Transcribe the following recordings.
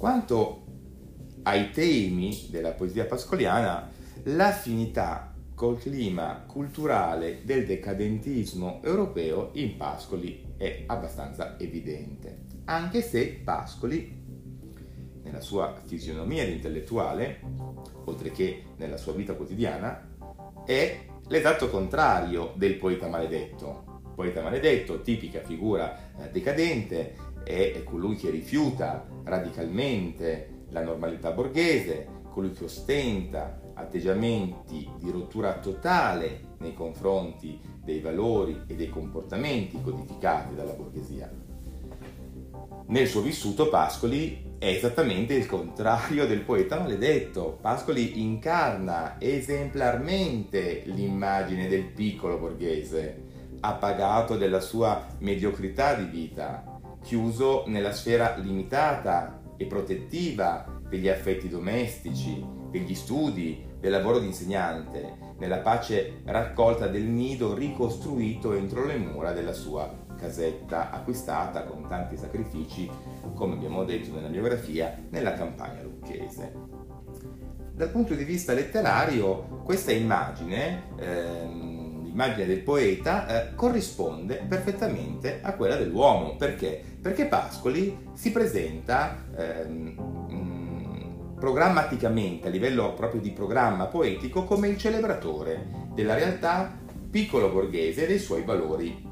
Quanto ai temi della poesia pascoliana, l'affinità col clima culturale del decadentismo europeo in Pascoli è abbastanza evidente, anche se Pascoli, nella sua fisionomia intellettuale, oltre che nella sua vita quotidiana, è l'esatto contrario del poeta maledetto. Poeta maledetto, tipica figura eh, decadente, è colui che rifiuta radicalmente la normalità borghese, colui che ostenta atteggiamenti di rottura totale nei confronti dei valori e dei comportamenti codificati dalla borghesia. Nel suo vissuto Pascoli è esattamente il contrario del poeta maledetto. Pascoli incarna esemplarmente l'immagine del piccolo borghese, appagato della sua mediocrità di vita, chiuso nella sfera limitata e protettiva degli affetti domestici, degli studi, del lavoro di insegnante, nella pace raccolta del nido ricostruito entro le mura della sua casetta, acquistata con tanti sacrifici, come abbiamo detto nella biografia, nella campagna lucchese. Dal punto di vista letterario, questa immagine, ehm, l'immagine del poeta, eh, corrisponde perfettamente a quella dell'uomo. Perché? Perché Pascoli si presenta ehm, programmaticamente, a livello proprio di programma poetico, come il celebratore della realtà piccolo borghese e dei suoi valori.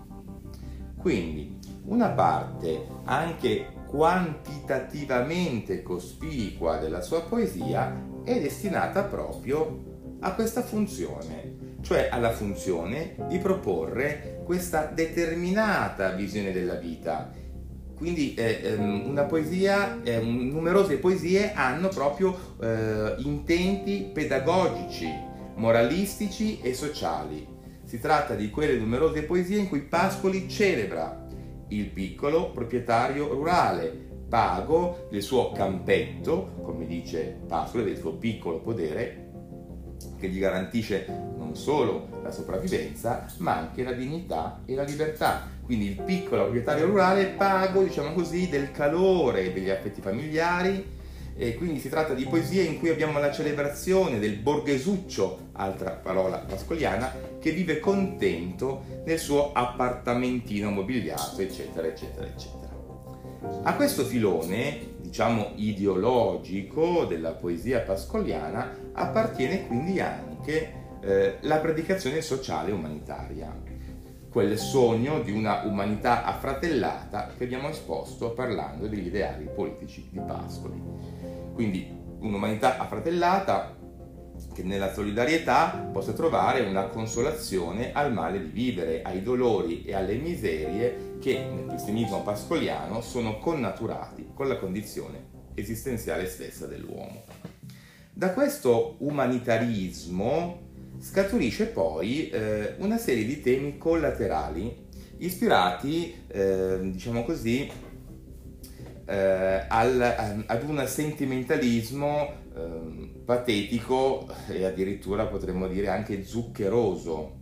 Quindi una parte anche quantitativamente cospicua della sua poesia è destinata proprio a questa funzione, cioè alla funzione di proporre questa determinata visione della vita quindi eh, ehm, una poesia, eh, numerose poesie hanno proprio eh, intenti pedagogici, moralistici e sociali. Si tratta di quelle numerose poesie in cui Pascoli celebra il piccolo proprietario rurale, pago del suo campetto, come dice Pascoli, del suo piccolo podere, che gli garantisce non solo la sopravvivenza, ma anche la dignità e la libertà quindi il piccolo proprietario rurale pago, diciamo così, del calore degli affetti familiari e quindi si tratta di poesie in cui abbiamo la celebrazione del borghesuccio, altra parola pascoliana, che vive contento nel suo appartamentino mobiliato, eccetera, eccetera, eccetera. A questo filone, diciamo ideologico della poesia pascoliana, appartiene quindi anche eh, la predicazione sociale umanitaria quel sogno di una umanità affratellata che abbiamo esposto parlando degli ideali politici di Pascoli. Quindi un'umanità affratellata che nella solidarietà possa trovare una consolazione al male di vivere, ai dolori e alle miserie che nel cristianesimo pascoliano sono connaturati con la condizione esistenziale stessa dell'uomo. Da questo umanitarismo scaturisce poi eh, una serie di temi collaterali ispirati, eh, diciamo così, eh, al, ad un sentimentalismo patetico e addirittura potremmo dire anche zuccheroso.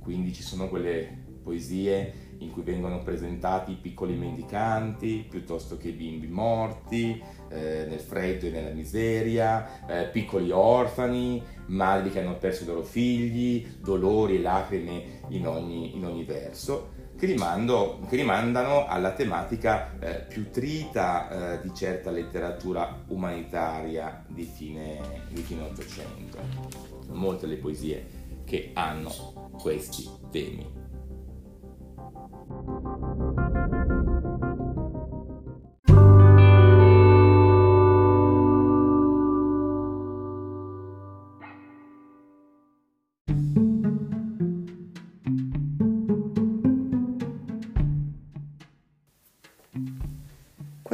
Quindi ci sono quelle poesie in cui vengono presentati piccoli mendicanti piuttosto che bimbi morti eh, nel freddo e nella miseria, eh, piccoli orfani, madri che hanno perso i loro figli, dolori e lacrime in ogni, in ogni verso. Che, rimando, che, rimandano alla tematica eh, più trita eh, di certa letteratura umanitaria di fine, di fine Ottocento. Molte le poesie che hanno questi temi.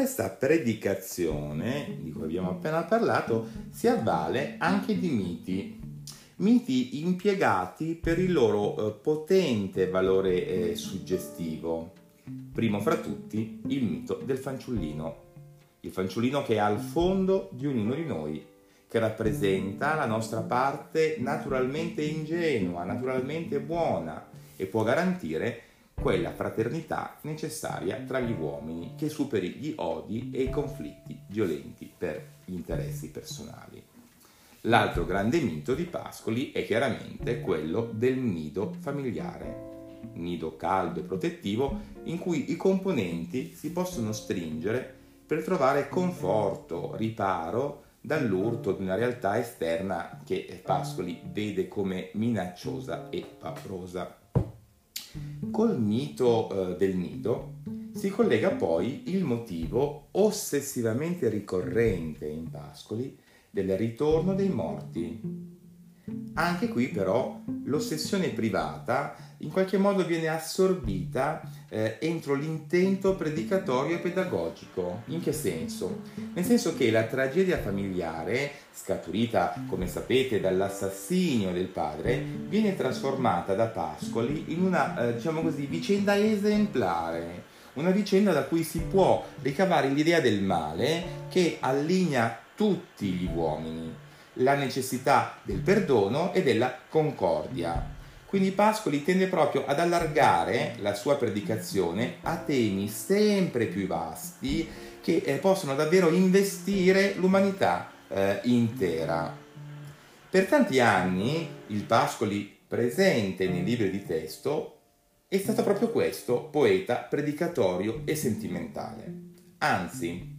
Questa predicazione di cui abbiamo appena parlato si avvale anche di miti miti impiegati per il loro eh, potente valore eh, suggestivo. Primo fra tutti il mito del fanciullino. Il fanciullino che è al fondo di ognuno di noi, che rappresenta la nostra parte naturalmente ingenua, naturalmente buona e può garantire quella fraternità necessaria tra gli uomini che superi gli odi e i conflitti violenti per gli interessi personali. L'altro grande mito di Pascoli è chiaramente quello del nido familiare, nido caldo e protettivo in cui i componenti si possono stringere per trovare conforto, riparo dall'urto di una realtà esterna che Pascoli vede come minacciosa e paurosa. Col mito eh, del nido si collega poi il motivo ossessivamente ricorrente in Pascoli del ritorno dei morti. Anche qui però l'ossessione privata in qualche modo viene assorbita eh, entro l'intento predicatorio e pedagogico. In che senso? Nel senso che la tragedia familiare, scaturita, come sapete, dall'assassinio del padre, viene trasformata da Pascoli in una, eh, diciamo così, vicenda esemplare. Una vicenda da cui si può ricavare l'idea del male che allinea tutti gli uomini, la necessità del perdono e della concordia. Quindi Pascoli tende proprio ad allargare la sua predicazione a temi sempre più vasti che eh, possono davvero investire l'umanità eh, intera. Per tanti anni il Pascoli presente nei libri di testo è stato proprio questo, poeta predicatorio e sentimentale. Anzi,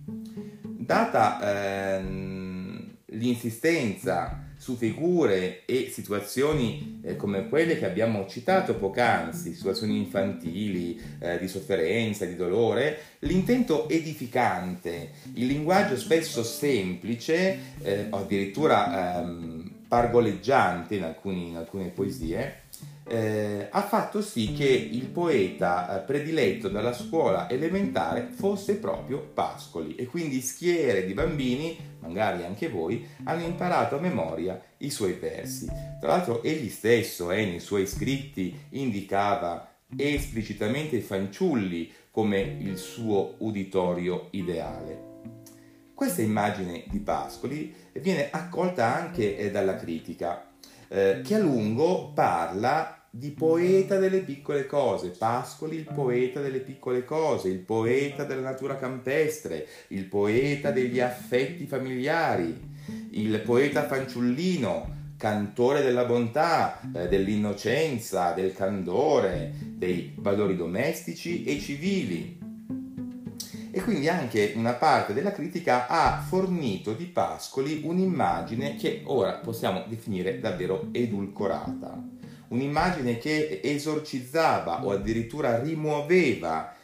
data ehm, l'insistenza su figure e situazioni eh, come quelle che abbiamo citato poc'anzi, situazioni infantili, eh, di sofferenza, di dolore, l'intento edificante, il linguaggio spesso semplice eh, o addirittura ehm, pargoleggiante in, alcuni, in alcune poesie, eh, ha fatto sì che il poeta eh, prediletto dalla scuola elementare fosse proprio Pascoli e quindi schiere di bambini, magari anche voi, hanno imparato a memoria i suoi versi. Tra l'altro egli stesso eh, nei suoi scritti indicava esplicitamente i fanciulli come il suo uditorio ideale. Questa immagine di Pascoli viene accolta anche eh, dalla critica, eh, che a lungo parla di poeta delle piccole cose, Pascoli il poeta delle piccole cose, il poeta della natura campestre, il poeta degli affetti familiari, il poeta fanciullino, cantore della bontà, eh, dell'innocenza, del candore, dei valori domestici e civili. E quindi anche una parte della critica ha fornito di Pascoli un'immagine che ora possiamo definire davvero edulcorata un'immagine che esorcizzava o addirittura rimuoveva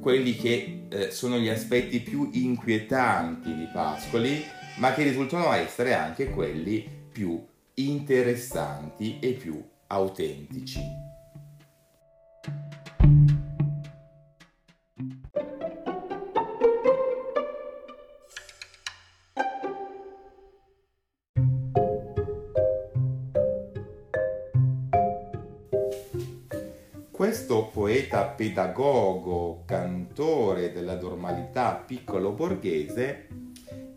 quelli che eh, sono gli aspetti più inquietanti di Pascoli, ma che risultano essere anche quelli più interessanti e più autentici. Questo poeta pedagogo, cantore della normalità piccolo borghese,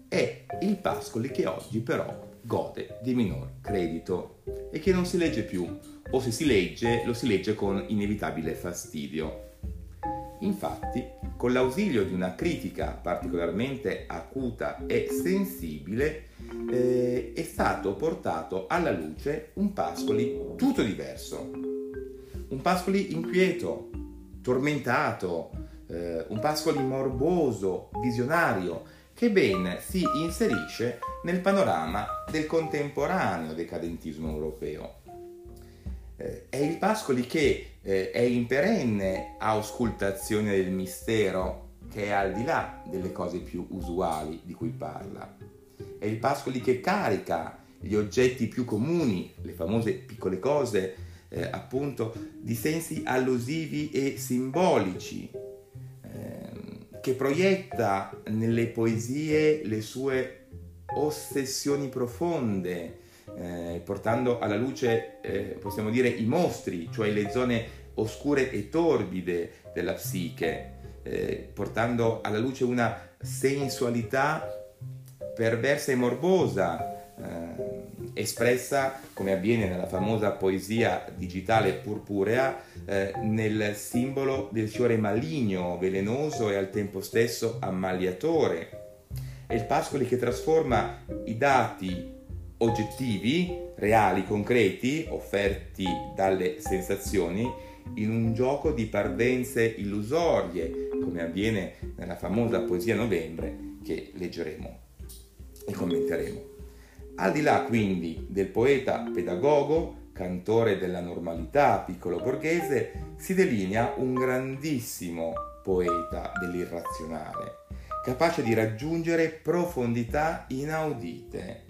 è il Pascoli che oggi però gode di minor credito e che non si legge più, o se si legge lo si legge con inevitabile fastidio. Infatti, con l'ausilio di una critica particolarmente acuta e sensibile, eh, è stato portato alla luce un Pascoli tutto diverso un Pascoli inquieto, tormentato, eh, un Pascoli morboso, visionario, che ben si inserisce nel panorama del contemporaneo decadentismo europeo. Eh, è il Pascoli che eh, è in perenne auscultazione del mistero che è al di là delle cose più usuali di cui parla. È il Pascoli che carica gli oggetti più comuni, le famose piccole cose, eh, appunto di sensi allusivi e simbolici, eh, che proietta nelle poesie le sue ossessioni profonde, eh, portando alla luce, eh, possiamo dire, i mostri, cioè le zone oscure e torbide della psiche, eh, portando alla luce una sensualità perversa e morbosa, espressa come avviene nella famosa poesia digitale purpurea eh, nel simbolo del fiore maligno, velenoso e al tempo stesso ammaliatore. È il Pascoli che trasforma i dati oggettivi, reali, concreti, offerti dalle sensazioni, in un gioco di parvenze illusorie, come avviene nella famosa poesia Novembre che leggeremo e commenteremo. Al di là quindi del poeta pedagogo, cantore della normalità, piccolo borghese, si delinea un grandissimo poeta dell'irrazionale, capace di raggiungere profondità inaudite.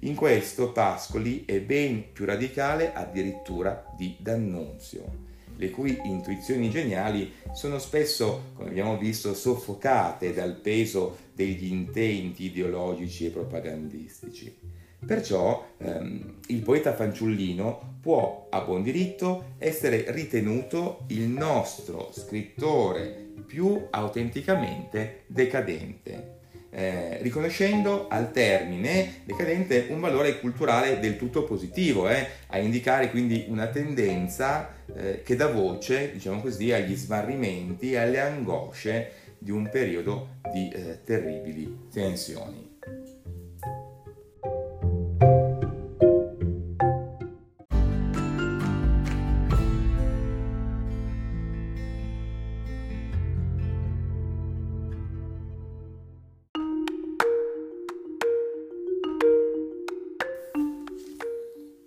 In questo Pascoli è ben più radicale addirittura di D'Annunzio le cui intuizioni geniali sono spesso, come abbiamo visto, soffocate dal peso degli intenti ideologici e propagandistici. Perciò ehm, il poeta fanciullino può a buon diritto essere ritenuto il nostro scrittore più autenticamente decadente eh, riconoscendo al termine decadente un valore culturale del tutto positivo, eh, a indicare quindi una tendenza eh, che dà voce, diciamo così, agli smarrimenti e alle angosce di un periodo di eh, terribili tensioni.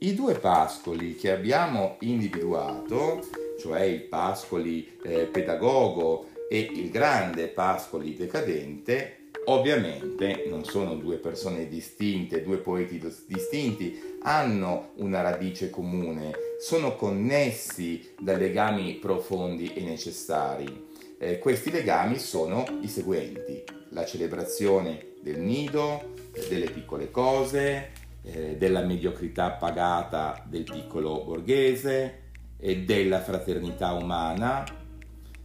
I due pascoli che abbiamo individuato, cioè il pascoli eh, pedagogo e il grande pascoli decadente, ovviamente non sono due persone distinte, due poeti distinti, hanno una radice comune, sono connessi da legami profondi e necessari. Eh, questi legami sono i seguenti, la celebrazione del nido, delle piccole cose, eh, della mediocrità pagata del piccolo borghese e della fraternità umana,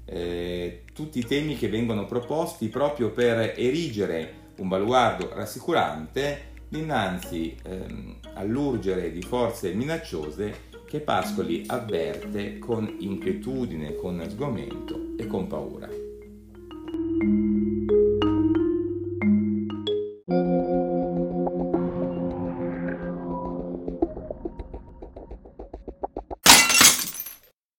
eh, tutti temi che vengono proposti proprio per erigere un baluardo rassicurante dinanzi ehm, all'urgere di forze minacciose che Pascoli avverte con inquietudine, con sgomento e con paura.